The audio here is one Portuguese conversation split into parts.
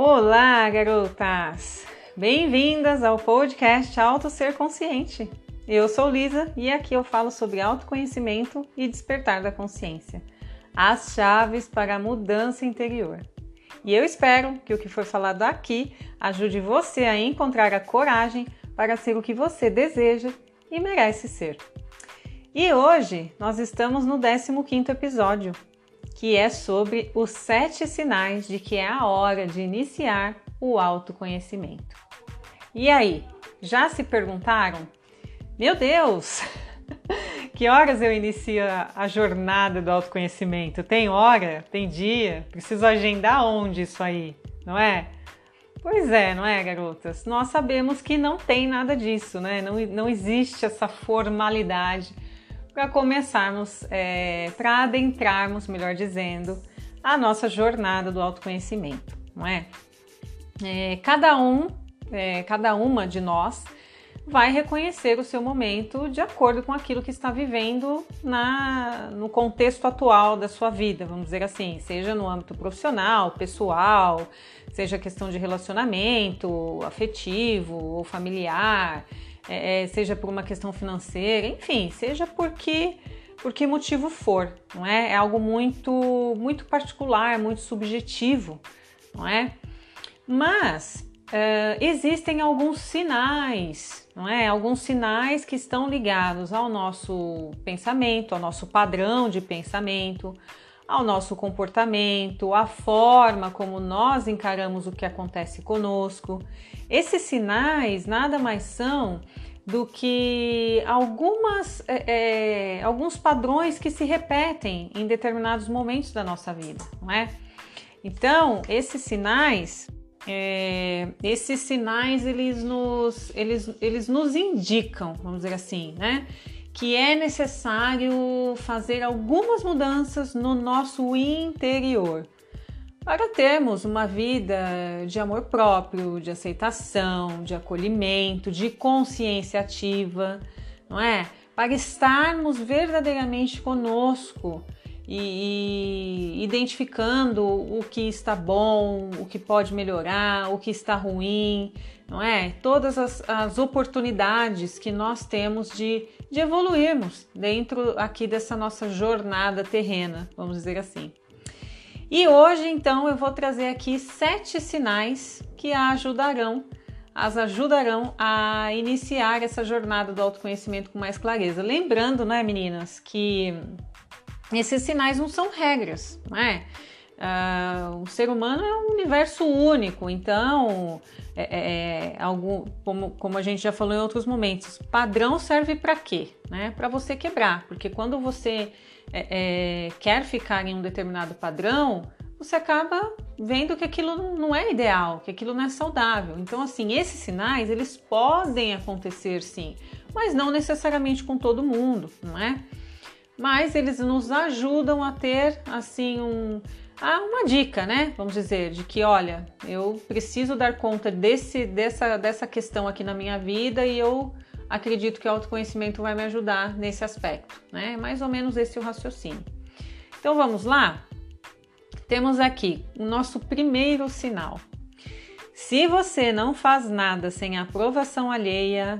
Olá, garotas! Bem-vindas ao podcast Auto Ser Consciente. Eu sou Lisa e aqui eu falo sobre autoconhecimento e despertar da consciência, as chaves para a mudança interior. E eu espero que o que for falado aqui ajude você a encontrar a coragem para ser o que você deseja e merece ser. E hoje nós estamos no 15º episódio que é sobre os sete sinais de que é a hora de iniciar o autoconhecimento. E aí, já se perguntaram? Meu Deus! Que horas eu inicio a jornada do autoconhecimento? Tem hora? Tem dia? Preciso agendar onde isso aí, não é? Pois é, não é, garotas? Nós sabemos que não tem nada disso, né? Não, não existe essa formalidade para começarmos, é, para adentrarmos, melhor dizendo, a nossa jornada do autoconhecimento, não é? é cada um, é, cada uma de nós vai reconhecer o seu momento de acordo com aquilo que está vivendo na, no contexto atual da sua vida, vamos dizer assim, seja no âmbito profissional, pessoal, seja questão de relacionamento afetivo ou familiar, é, é, seja por uma questão financeira, enfim, seja porque por que motivo for, não é? É algo muito muito particular, muito subjetivo, não é? Mas é, existem alguns sinais, não é? Alguns sinais que estão ligados ao nosso pensamento, ao nosso padrão de pensamento, ao nosso comportamento, à forma como nós encaramos o que acontece conosco. Esses sinais nada mais são do que algumas, é, é, alguns padrões que se repetem em determinados momentos da nossa vida, não é? Então, esses sinais, é, esses sinais eles nos, eles, eles nos indicam, vamos dizer assim, né? Que é necessário fazer algumas mudanças no nosso interior para termos uma vida de amor próprio, de aceitação, de acolhimento, de consciência ativa, não é? Para estarmos verdadeiramente conosco e, e identificando o que está bom, o que pode melhorar, o que está ruim, não é? Todas as, as oportunidades que nós temos de, de evoluirmos dentro aqui dessa nossa jornada terrena, vamos dizer assim. E hoje, então, eu vou trazer aqui sete sinais que a ajudarão, as ajudarão a iniciar essa jornada do autoconhecimento com mais clareza. Lembrando, né, meninas, que esses sinais não são regras, não é? Uh, o ser humano é um universo único, então, é, é, é, algum, como, como a gente já falou em outros momentos, padrão serve para quê? Né? Para você quebrar, porque quando você é, é, quer ficar em um determinado padrão, você acaba vendo que aquilo não é ideal, que aquilo não é saudável. Então, assim, esses sinais eles podem acontecer sim, mas não necessariamente com todo mundo, não é? mas eles nos ajudam a ter assim um ah, uma dica, né? Vamos dizer, de que olha, eu preciso dar conta desse, dessa, dessa questão aqui na minha vida e eu acredito que o autoconhecimento vai me ajudar nesse aspecto, né? Mais ou menos esse é o raciocínio. Então vamos lá? Temos aqui o nosso primeiro sinal. Se você não faz nada sem aprovação alheia,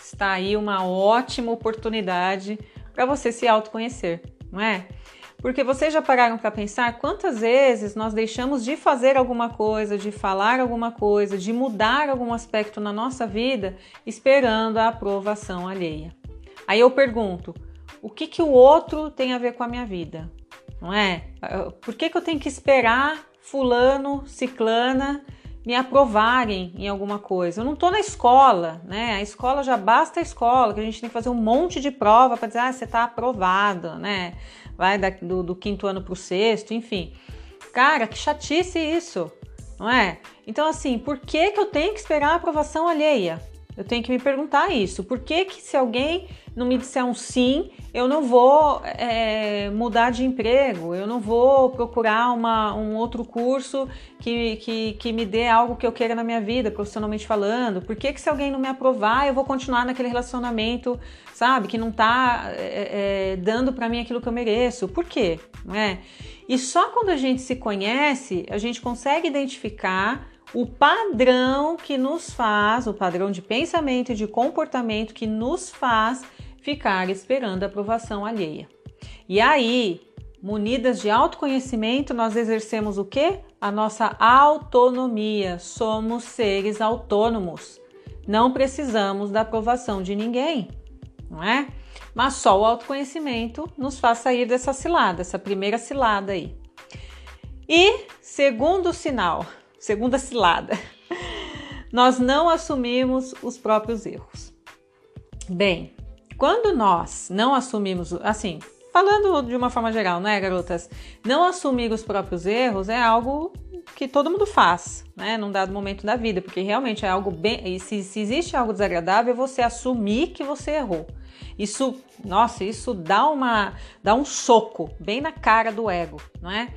está aí uma ótima oportunidade para você se autoconhecer, não é? Porque vocês já pararam para pensar quantas vezes nós deixamos de fazer alguma coisa, de falar alguma coisa, de mudar algum aspecto na nossa vida esperando a aprovação alheia. Aí eu pergunto: o que, que o outro tem a ver com a minha vida? Não é? Por que, que eu tenho que esperar fulano, ciclana me aprovarem em alguma coisa. Eu não estou na escola, né? A escola já basta a escola, que a gente tem que fazer um monte de prova para dizer, ah, você está aprovado, né? Vai do, do quinto ano para o sexto, enfim. Cara, que chatice isso, não é? Então, assim, por que, que eu tenho que esperar a aprovação alheia? Eu tenho que me perguntar isso. Por que, que se alguém não me disser um sim, eu não vou é, mudar de emprego, eu não vou procurar uma, um outro curso que, que, que me dê algo que eu queira na minha vida, profissionalmente falando? Por que, que se alguém não me aprovar, eu vou continuar naquele relacionamento, sabe, que não tá é, é, dando para mim aquilo que eu mereço? Por quê? Não é? E só quando a gente se conhece, a gente consegue identificar o padrão que nos faz, o padrão de pensamento e de comportamento que nos faz ficar esperando a aprovação alheia. E aí, munidas de autoconhecimento, nós exercemos o que? A nossa autonomia. Somos seres autônomos. Não precisamos da aprovação de ninguém, não é? Mas só o autoconhecimento nos faz sair dessa cilada, essa primeira cilada aí. E segundo sinal, segunda cilada, nós não assumimos os próprios erros. Bem, quando nós não assumimos, assim, falando de uma forma geral, né, garotas? Não assumir os próprios erros é algo que todo mundo faz, né, num dado momento da vida, porque realmente é algo bem. Se, se existe algo desagradável, é você assumir que você errou. Isso, nossa, isso dá uma, dá um soco bem na cara do ego, não é?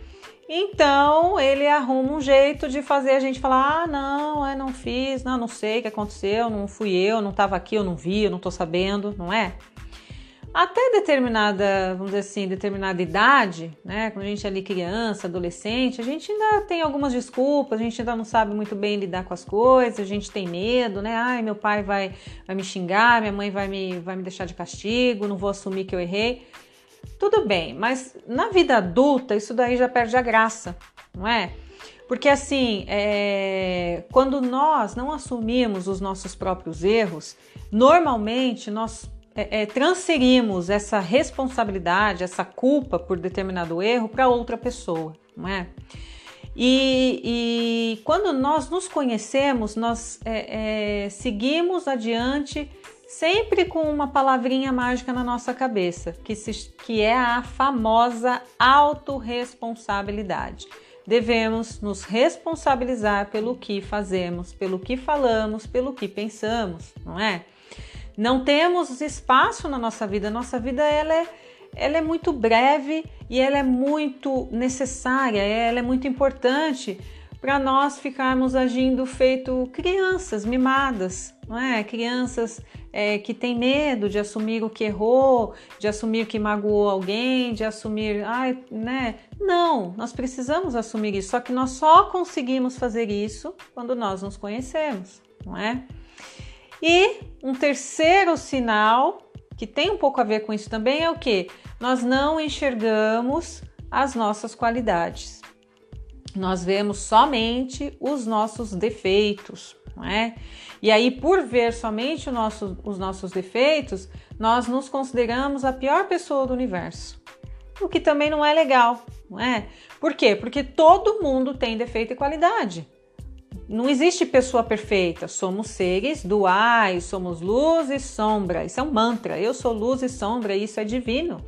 Então ele arruma um jeito de fazer a gente falar: ah, não, eu não fiz, não, não sei o que aconteceu, não fui eu, não estava aqui, eu não vi, eu não estou sabendo, não é? Até determinada, vamos dizer assim, determinada idade, né? Quando a gente é ali criança, adolescente, a gente ainda tem algumas desculpas, a gente ainda não sabe muito bem lidar com as coisas, a gente tem medo, né? Ai, meu pai vai, vai me xingar, minha mãe vai me, vai me deixar de castigo, não vou assumir que eu errei. Tudo bem, mas na vida adulta isso daí já perde a graça, não é? Porque assim, é... quando nós não assumimos os nossos próprios erros, normalmente nós é, é, transferimos essa responsabilidade, essa culpa por determinado erro para outra pessoa, não é? E, e, quando nós nos conhecemos, nós é, é, seguimos adiante sempre com uma palavrinha mágica na nossa cabeça, que, se, que é a famosa autorresponsabilidade. Devemos nos responsabilizar pelo que fazemos, pelo que falamos, pelo que pensamos, não é? Não temos espaço na nossa vida. Nossa vida ela é, ela é muito breve e ela é muito necessária, ela é muito importante para nós ficarmos agindo feito crianças mimadas, não é? Crianças é, que têm medo de assumir o que errou, de assumir que magoou alguém, de assumir, ai, né? Não, nós precisamos assumir isso, só que nós só conseguimos fazer isso quando nós nos conhecemos, não é? E um terceiro sinal que tem um pouco a ver com isso também é o que? Nós não enxergamos as nossas qualidades nós vemos somente os nossos defeitos, não é? E aí, por ver somente nosso, os nossos defeitos, nós nos consideramos a pior pessoa do universo. O que também não é legal, não é? Por quê? Porque todo mundo tem defeito e qualidade. Não existe pessoa perfeita, somos seres duais, somos luz e sombra. Isso é um mantra. Eu sou luz e sombra, isso é divino.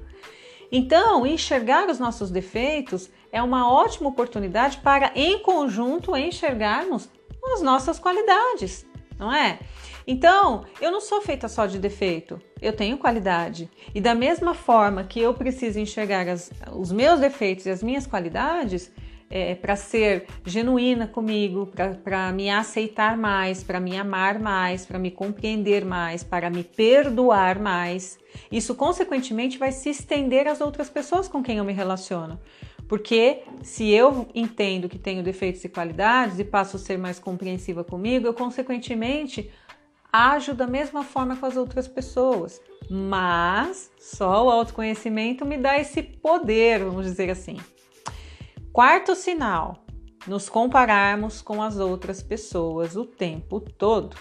Então, enxergar os nossos defeitos é uma ótima oportunidade para, em conjunto, enxergarmos as nossas qualidades, não é? Então, eu não sou feita só de defeito, eu tenho qualidade. E da mesma forma que eu preciso enxergar as, os meus defeitos e as minhas qualidades, é, para ser genuína comigo, para me aceitar mais, para me amar mais, para me compreender mais, para me perdoar mais. Isso, consequentemente, vai se estender às outras pessoas com quem eu me relaciono. Porque se eu entendo que tenho defeitos e qualidades e passo a ser mais compreensiva comigo, eu consequentemente ajo da mesma forma com as outras pessoas. Mas só o autoconhecimento me dá esse poder, vamos dizer assim. Quarto sinal: nos compararmos com as outras pessoas o tempo todo.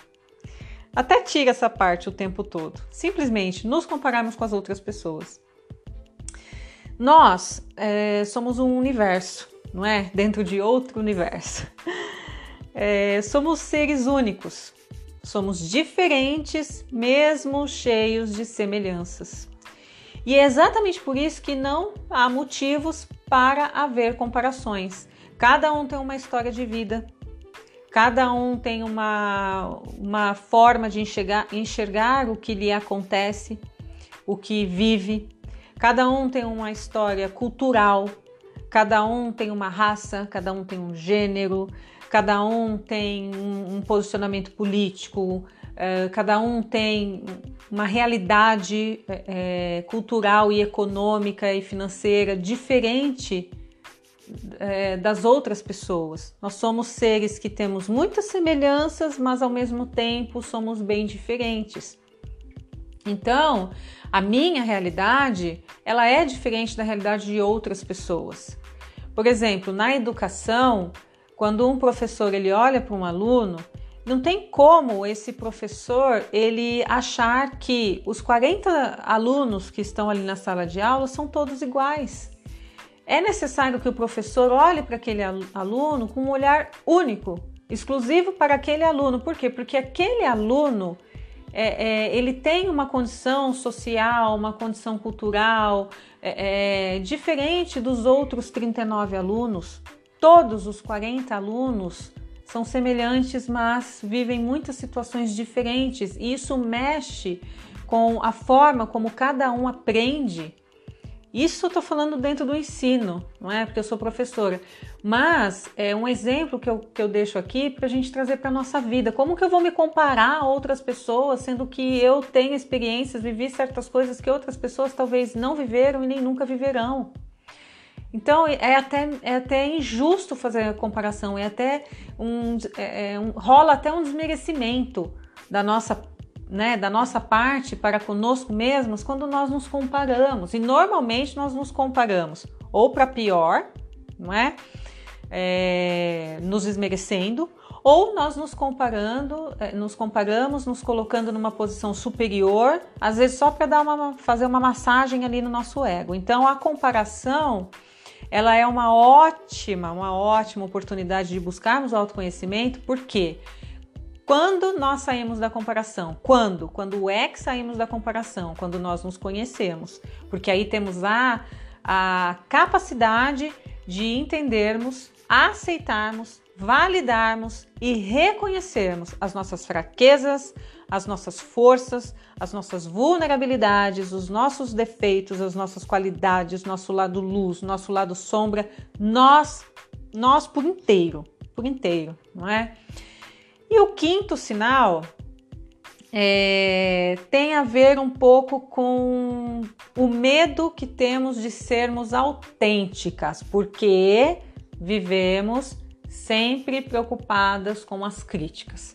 Até tira essa parte o tempo todo. Simplesmente nos compararmos com as outras pessoas. Nós é, somos um universo, não é? Dentro de outro universo. É, somos seres únicos, somos diferentes, mesmo cheios de semelhanças. E é exatamente por isso que não há motivos para haver comparações. Cada um tem uma história de vida, cada um tem uma, uma forma de enxergar, enxergar o que lhe acontece, o que vive, cada um tem uma história cultural, cada um tem uma raça, cada um tem um gênero, cada um tem um, posicionamento político, uh, cada um tem uma realidade é, cultural e econômica e financeira diferente das outras pessoas. Nós somos seres que temos muitas semelhanças, mas ao mesmo tempo somos bem diferentes. Então, a minha realidade, ela é diferente da realidade de outras pessoas. Por exemplo, na educação, quando um professor ele olha para um aluno, não tem como esse professor ele achar que os 40 alunos que estão ali na sala de aula são todos iguais. É necessário que o professor olhe para aquele aluno com um olhar único, exclusivo para aquele aluno. Por quê? Porque aquele aluno é, é, ele tem uma condição social, uma condição cultural é, é diferente dos outros 39 alunos. Todos os 40 alunos são semelhantes, mas vivem muitas situações diferentes, e isso mexe com a forma como cada um aprende. Isso eu estou falando dentro do ensino, não é? Porque eu sou professora. Mas é um exemplo que eu, que eu deixo aqui para a gente trazer para nossa vida. Como que eu vou me comparar a outras pessoas, sendo que eu tenho experiências, vivi certas coisas que outras pessoas talvez não viveram e nem nunca viverão? Então é até, é até injusto fazer a comparação, é até um, é, é, um, rola até um desmerecimento da nossa, né, da nossa parte para conosco mesmos quando nós nos comparamos. E normalmente nós nos comparamos ou para pior, não é? é? Nos desmerecendo, ou nós nos comparando, é, nos comparamos, nos colocando numa posição superior, às vezes só para dar uma, fazer uma massagem ali no nosso ego. Então a comparação ela é uma ótima, uma ótima oportunidade de buscarmos o autoconhecimento, porque quando nós saímos da comparação, quando? Quando é que saímos da comparação? Quando nós nos conhecemos, porque aí temos a, a capacidade de entendermos, aceitarmos, validarmos e reconhecermos as nossas fraquezas, as nossas forças, as nossas vulnerabilidades, os nossos defeitos, as nossas qualidades, nosso lado luz, nosso lado sombra, nós, nós por inteiro, por inteiro, não é? E o quinto sinal é, tem a ver um pouco com o medo que temos de sermos autênticas, porque vivemos sempre preocupadas com as críticas.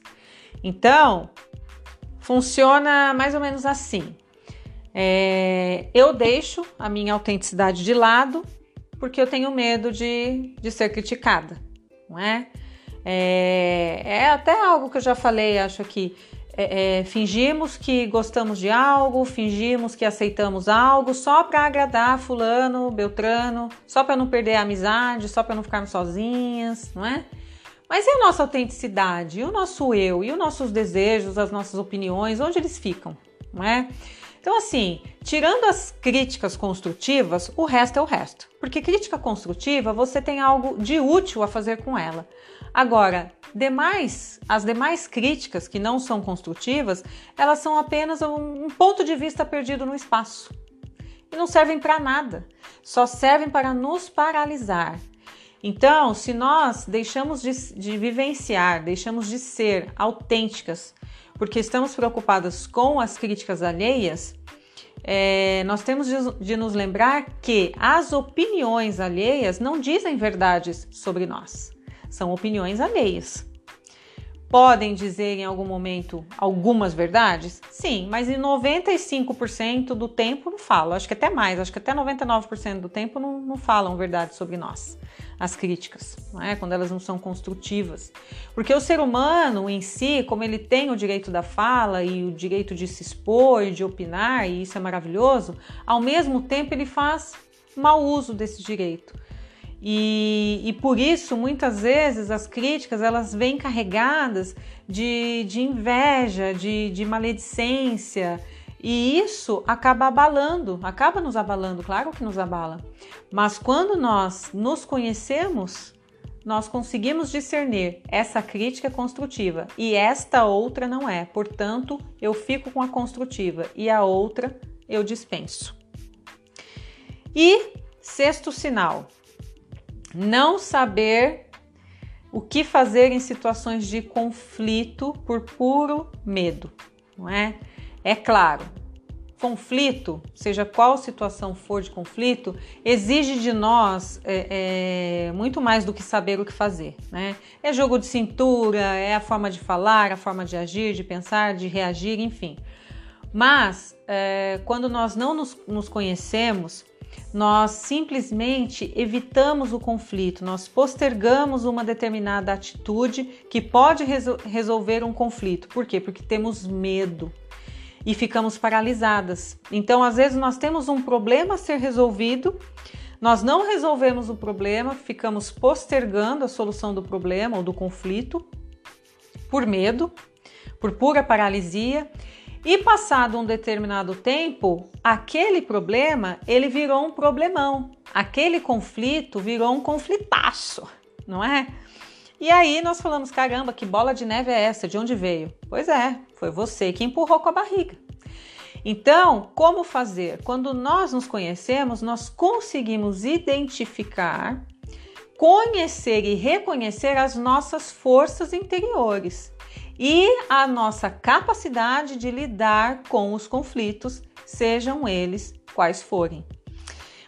Então, funciona mais ou menos assim. É, eu deixo a minha autenticidade de lado porque eu tenho medo de, de ser criticada, não é? É? É até algo que eu já falei, acho que é, é, fingimos que gostamos de algo, fingimos que aceitamos algo só para agradar fulano, beltrano, só para não perder a amizade, só para não ficarmos sozinhas, não é? Mas e a nossa autenticidade, e o nosso eu, e os nossos desejos, as nossas opiniões, onde eles ficam, não é? Então, assim, tirando as críticas construtivas, o resto é o resto. Porque crítica construtiva, você tem algo de útil a fazer com ela. Agora, demais, as demais críticas que não são construtivas, elas são apenas um, um ponto de vista perdido no espaço. E não servem para nada. Só servem para nos paralisar, então, se nós deixamos de, de vivenciar, deixamos de ser autênticas, porque estamos preocupadas com as críticas alheias, é, nós temos de, de, nos lembrar que as opiniões alheias não dizem verdades sobre nós, são opiniões alheias. Podem dizer em algum momento algumas verdades? Sim, mas em 95% do tempo não falam. Acho que até mais, acho que até 99% do tempo não, não falam verdade sobre nós as críticas, é? quando elas não são construtivas. Porque o ser humano em si, como ele tem o direito da fala e o direito de se expor de opinar, e isso é maravilhoso, ao mesmo tempo ele faz mau uso desse direito. E, e por isso, muitas vezes, as críticas elas vêm carregadas de, de inveja, de, de maledicência, e isso acaba abalando, acaba nos abalando, claro que nos abala. Mas quando nós nos conhecemos, nós conseguimos discernir essa crítica é construtiva e esta outra não é. Portanto, eu fico com a construtiva e a outra eu dispenso. E sexto sinal: não saber o que fazer em situações de conflito por puro medo, não é? É claro, conflito, seja qual situação for de conflito, exige de nós é, é, muito mais do que saber o que fazer. Né? É jogo de cintura, é a forma de falar, a forma de agir, de pensar, de reagir, enfim. Mas é, quando nós não nos, nos conhecemos, nós simplesmente evitamos o conflito, nós postergamos uma determinada atitude que pode resol resolver um conflito. Por quê? Porque temos medo e ficamos paralisadas. Então, às vezes, nós temos um problema a ser resolvido, nós não resolvemos o problema, ficamos postergando a solução do problema ou do conflito por medo, por pura paralisia. E passado um determinado tempo, aquele problema ele virou um problemão, aquele conflito virou um conflitaço, não é? E aí nós falamos: caramba, que bola de neve é essa? De onde veio? Pois é, foi você que empurrou com a barriga. Então, como fazer? Quando nós nos conhecemos, nós conseguimos identificar, conhecer e reconhecer as nossas forças interiores e a nossa capacidade de lidar com os conflitos, sejam eles quais forem.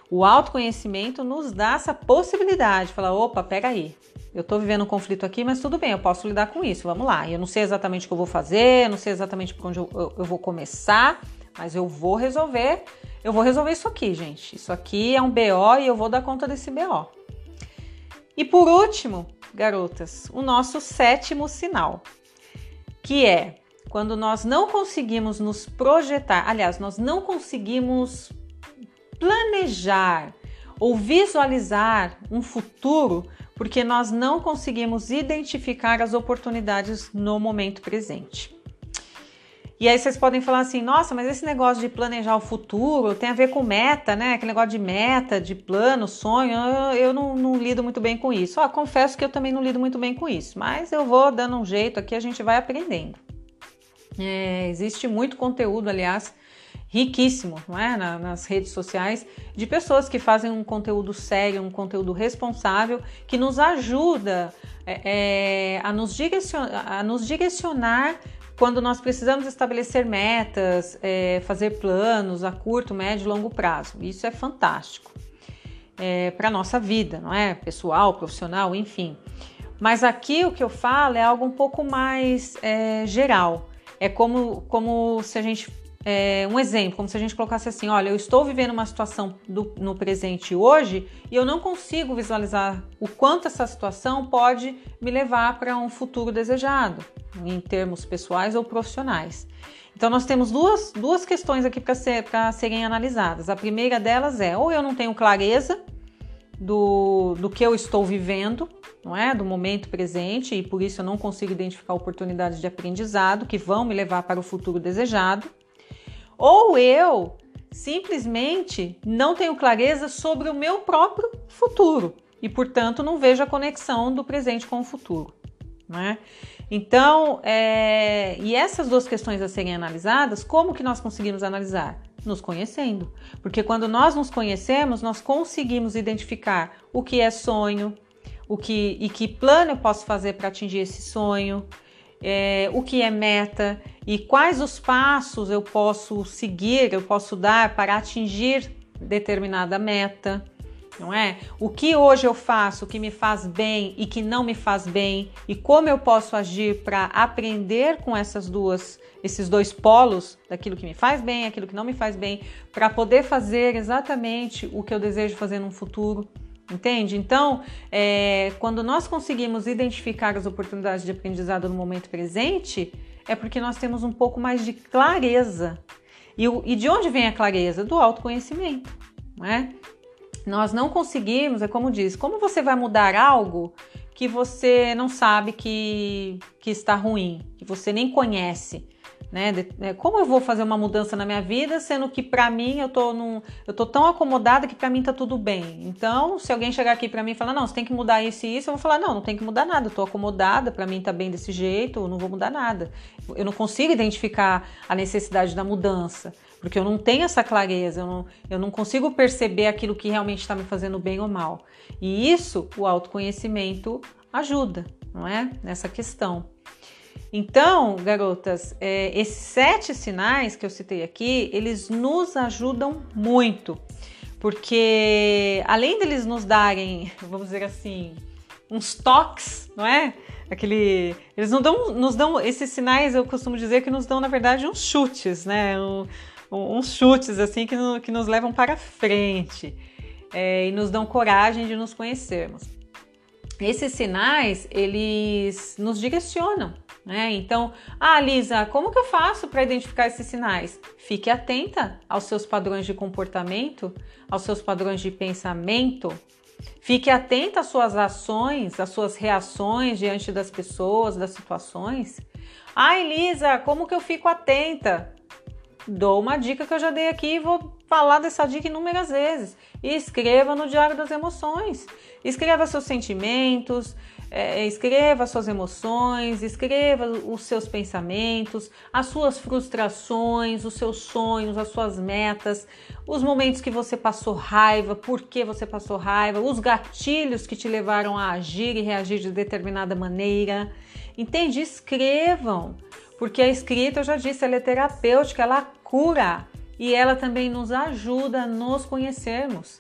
O autoconhecimento nos dá essa possibilidade de falar: opa, peraí, eu estou vivendo um conflito aqui, mas tudo bem, eu posso lidar com isso, vamos lá. Eu não sei exatamente o que eu vou fazer, eu não sei exatamente por onde eu, eu, eu vou começar, mas eu vou resolver, eu vou resolver isso aqui, gente. Isso aqui é um BO e eu vou dar conta desse BO. E por último, garotas, o nosso sétimo sinal, que é quando nós não conseguimos nos projetar, aliás, nós não conseguimos planejar ou visualizar um futuro porque nós não conseguimos identificar as oportunidades no momento presente. E aí vocês podem falar assim: nossa, mas esse negócio de planejar o futuro tem a ver com meta, né? Aquele negócio de meta, de plano, sonho, eu, não, não, lido muito bem com isso. Ó, confesso que eu também não lido muito bem com isso, mas eu vou dando um jeito aqui, a gente vai aprendendo. É, existe muito conteúdo, aliás, riquíssimo não é? Na, nas redes sociais de pessoas que fazem um conteúdo sério, um conteúdo responsável, que nos ajuda é, é, a, nos direcionar, a nos direcionar quando nós precisamos estabelecer metas, é, fazer planos a curto, médio e longo prazo. Isso é fantástico é, para a nossa vida, não é? Pessoal, profissional, enfim. Mas aqui o que eu falo é algo um pouco mais é, geral. É como, como se a gente é, um exemplo, como se a gente colocasse assim: olha, eu estou vivendo uma situação do, no presente hoje e eu não consigo visualizar o quanto essa situação pode me levar para um futuro desejado, em termos pessoais ou profissionais. Então, nós temos duas, duas questões aqui para ser, serem analisadas. A primeira delas é: ou eu não tenho clareza do, do que eu estou vivendo, não é? Do momento presente, e por isso eu não consigo identificar oportunidades de aprendizado que vão me levar para o futuro desejado ou eu simplesmente não tenho clareza sobre o meu próprio futuro e, portanto, não vejo a conexão do presente com o futuro. Né? Então, é... e essas duas questões a serem analisadas, como que nós conseguimos analisar? Nos conhecendo. Porque quando nós nos conhecemos, nós conseguimos identificar o que é sonho, o que e que plano eu posso fazer para atingir esse sonho, é, o que é meta e quais os passos eu posso seguir, eu posso dar para atingir determinada meta, não é? O que hoje eu faço que me faz bem e que não me faz bem e como eu posso agir para aprender com essas duas esses dois polos daquilo que me faz bem, aquilo que não me faz bem, para poder fazer exatamente o que eu desejo fazer no futuro. Entende? Então, é, quando nós conseguimos identificar as oportunidades de aprendizado no momento presente, é porque nós temos um pouco mais de clareza. E, e de onde vem a clareza? Do autoconhecimento, não é? Nós não conseguimos, é como diz, como você vai mudar algo que você não sabe que, que está ruim, que você nem conhece, Né? É, como eu vou fazer uma mudança na minha vida, sendo que para mim eu tô num, eu tô tão acomodada que para mim tá tudo bem. Então, se alguém chegar aqui para mim e falar: "Não, você tem que mudar isso e isso", eu vou falar: "Não, não tem que mudar nada. Eu tô acomodada, para mim tá bem desse jeito, eu não vou mudar nada". Eu não consigo identificar a necessidade da mudança, porque eu não tenho essa clareza, eu não, eu não consigo perceber aquilo que realmente está me fazendo bem ou mal. E isso o autoconhecimento ajuda, não é? Nessa questão. Então, garotas, é, esses sete sinais que eu citei aqui, eles nos ajudam muito, porque além deles nos darem, vamos dizer assim, uns toques, não é? Aquele, eles não dão, nos dão esses sinais. Eu costumo dizer que nos dão, na verdade, uns chutes, né? Um, uns chutes assim que, no, que nos levam para frente é, e nos dão coragem de nos conhecermos. Esses sinais eles nos direcionam né? Então, ah, Lisa, como que eu faço para identificar esses sinais? Fique atenta aos seus padrões de comportamento, aos seus padrões de pensamento. Fique atenta às suas ações, às suas reações diante das pessoas, das situações. Ah, Elisa, como que eu fico atenta? Dou uma dica que eu já dei aqui e vou falar dessa dica inúmeras vezes. escreva no Diário das Emoções. Escreva seus sentimentos, é, escreva suas emoções, escreva os seus pensamentos, as suas frustrações, os seus sonhos, as suas metas, os momentos que você passou raiva, por que você passou raiva, os gatilhos que te levaram a agir e reagir de determinada maneira. Entende? Escrevam, porque a escrita, eu já disse, ela é terapêutica, ela cura e ela também nos ajuda a nos conhecermos.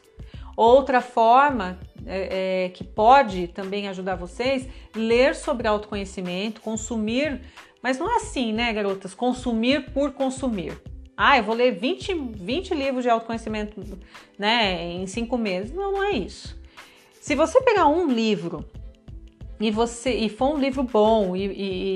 Outra forma é, é, que pode também ajudar vocês, ler sobre autoconhecimento, consumir, mas não é assim, né, garotas? Consumir por consumir. Ah, eu vou ler 20, 20 livros de autoconhecimento né, em cinco meses. Não, não é isso. Se você pegar um livro e você e for um livro bom e,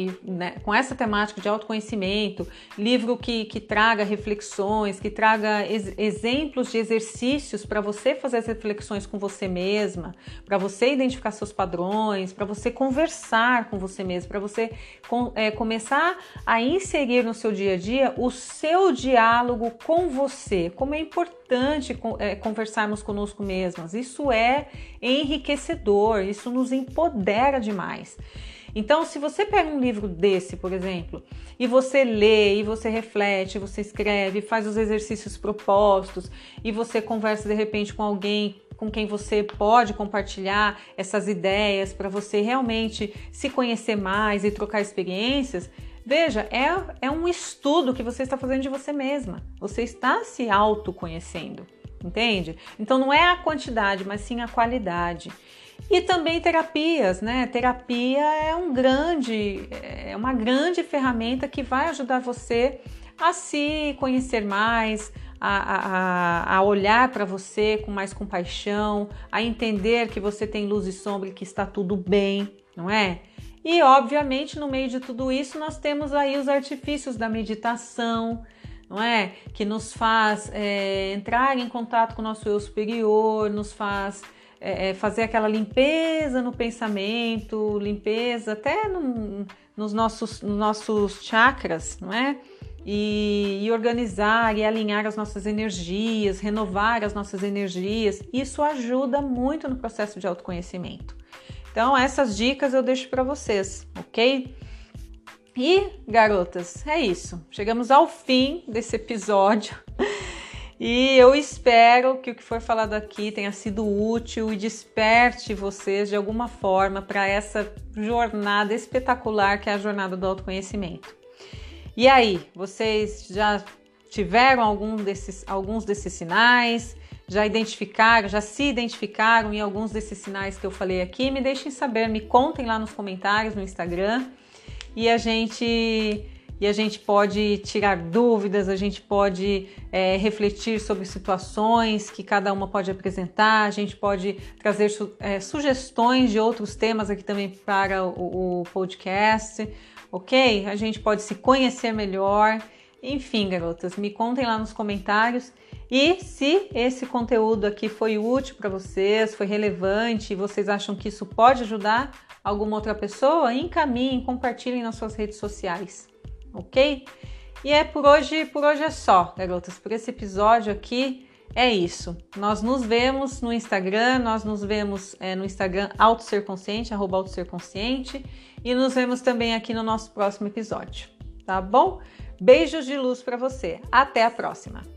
e né, com essa temática de autoconhecimento, livro que, que traga reflexões, que traga ex, exemplos de exercícios para você fazer as reflexões com você mesma, para você identificar seus padrões, para você conversar com você mesma, para você com, é, começar a inserir no seu dia a dia o seu diálogo com você. Como é importante é, conversarmos conosco mesmas. Isso é enriquecedor, isso nos empodera demais. Então, se você pega um livro desse, por exemplo, e você lê, e você reflete, você escreve, faz os exercícios propostos, e você conversa de repente com alguém com quem você pode compartilhar essas ideias para você realmente se conhecer mais e trocar experiências, veja, é, é um estudo que você está fazendo de você mesma. Você está se autoconhecendo, entende? Então não é a quantidade, mas sim a qualidade. E também terapias, né? Terapia é um grande, é uma grande ferramenta que vai ajudar você a se conhecer mais, a, a, a olhar para você com mais compaixão, a entender que você tem luz e sombra e que está tudo bem, não é? E obviamente, no meio de tudo isso, nós temos aí os artifícios da meditação, não é? Que nos faz é, entrar em contato com o nosso eu superior, nos faz é, é, fazer aquela limpeza no pensamento, limpeza até no, nos, nossos, nos nossos chakras, não é? E, e, organizar e alinhar as nossas energias, renovar as nossas energias, isso ajuda muito no processo de autoconhecimento. Então, essas dicas eu deixo para vocês, ok? E, garotas, é isso. Chegamos ao fim desse episódio. E eu espero que o que foi falado aqui tenha sido útil e desperte vocês de alguma forma para essa jornada espetacular que é a jornada do autoconhecimento. E aí, vocês já tiveram algum desses, alguns desses sinais? Já identificaram, já se identificaram em alguns desses sinais que eu falei aqui? Me deixem saber, me contem lá nos comentários no Instagram e a gente e a gente pode tirar dúvidas, a gente pode é, refletir sobre situações que cada uma pode apresentar, a gente pode trazer su é, sugestões de outros temas aqui também para o, o podcast, ok? A gente pode se conhecer melhor. Enfim, garotas, me contem lá nos comentários. E se esse conteúdo aqui foi útil para vocês, foi relevante e vocês acham que isso pode ajudar alguma outra pessoa, encaminhem, compartilhem nas suas redes sociais ok? E é por hoje, por hoje é só, garotas. Por esse episódio aqui é isso. Nós nos vemos no Instagram, nós nos vemos é, no Instagram Auto Ser Consciente, arroba Auto Ser Consciente, e nos vemos também aqui no nosso próximo episódio, tá bom? Beijos de luz para você. Até a próxima.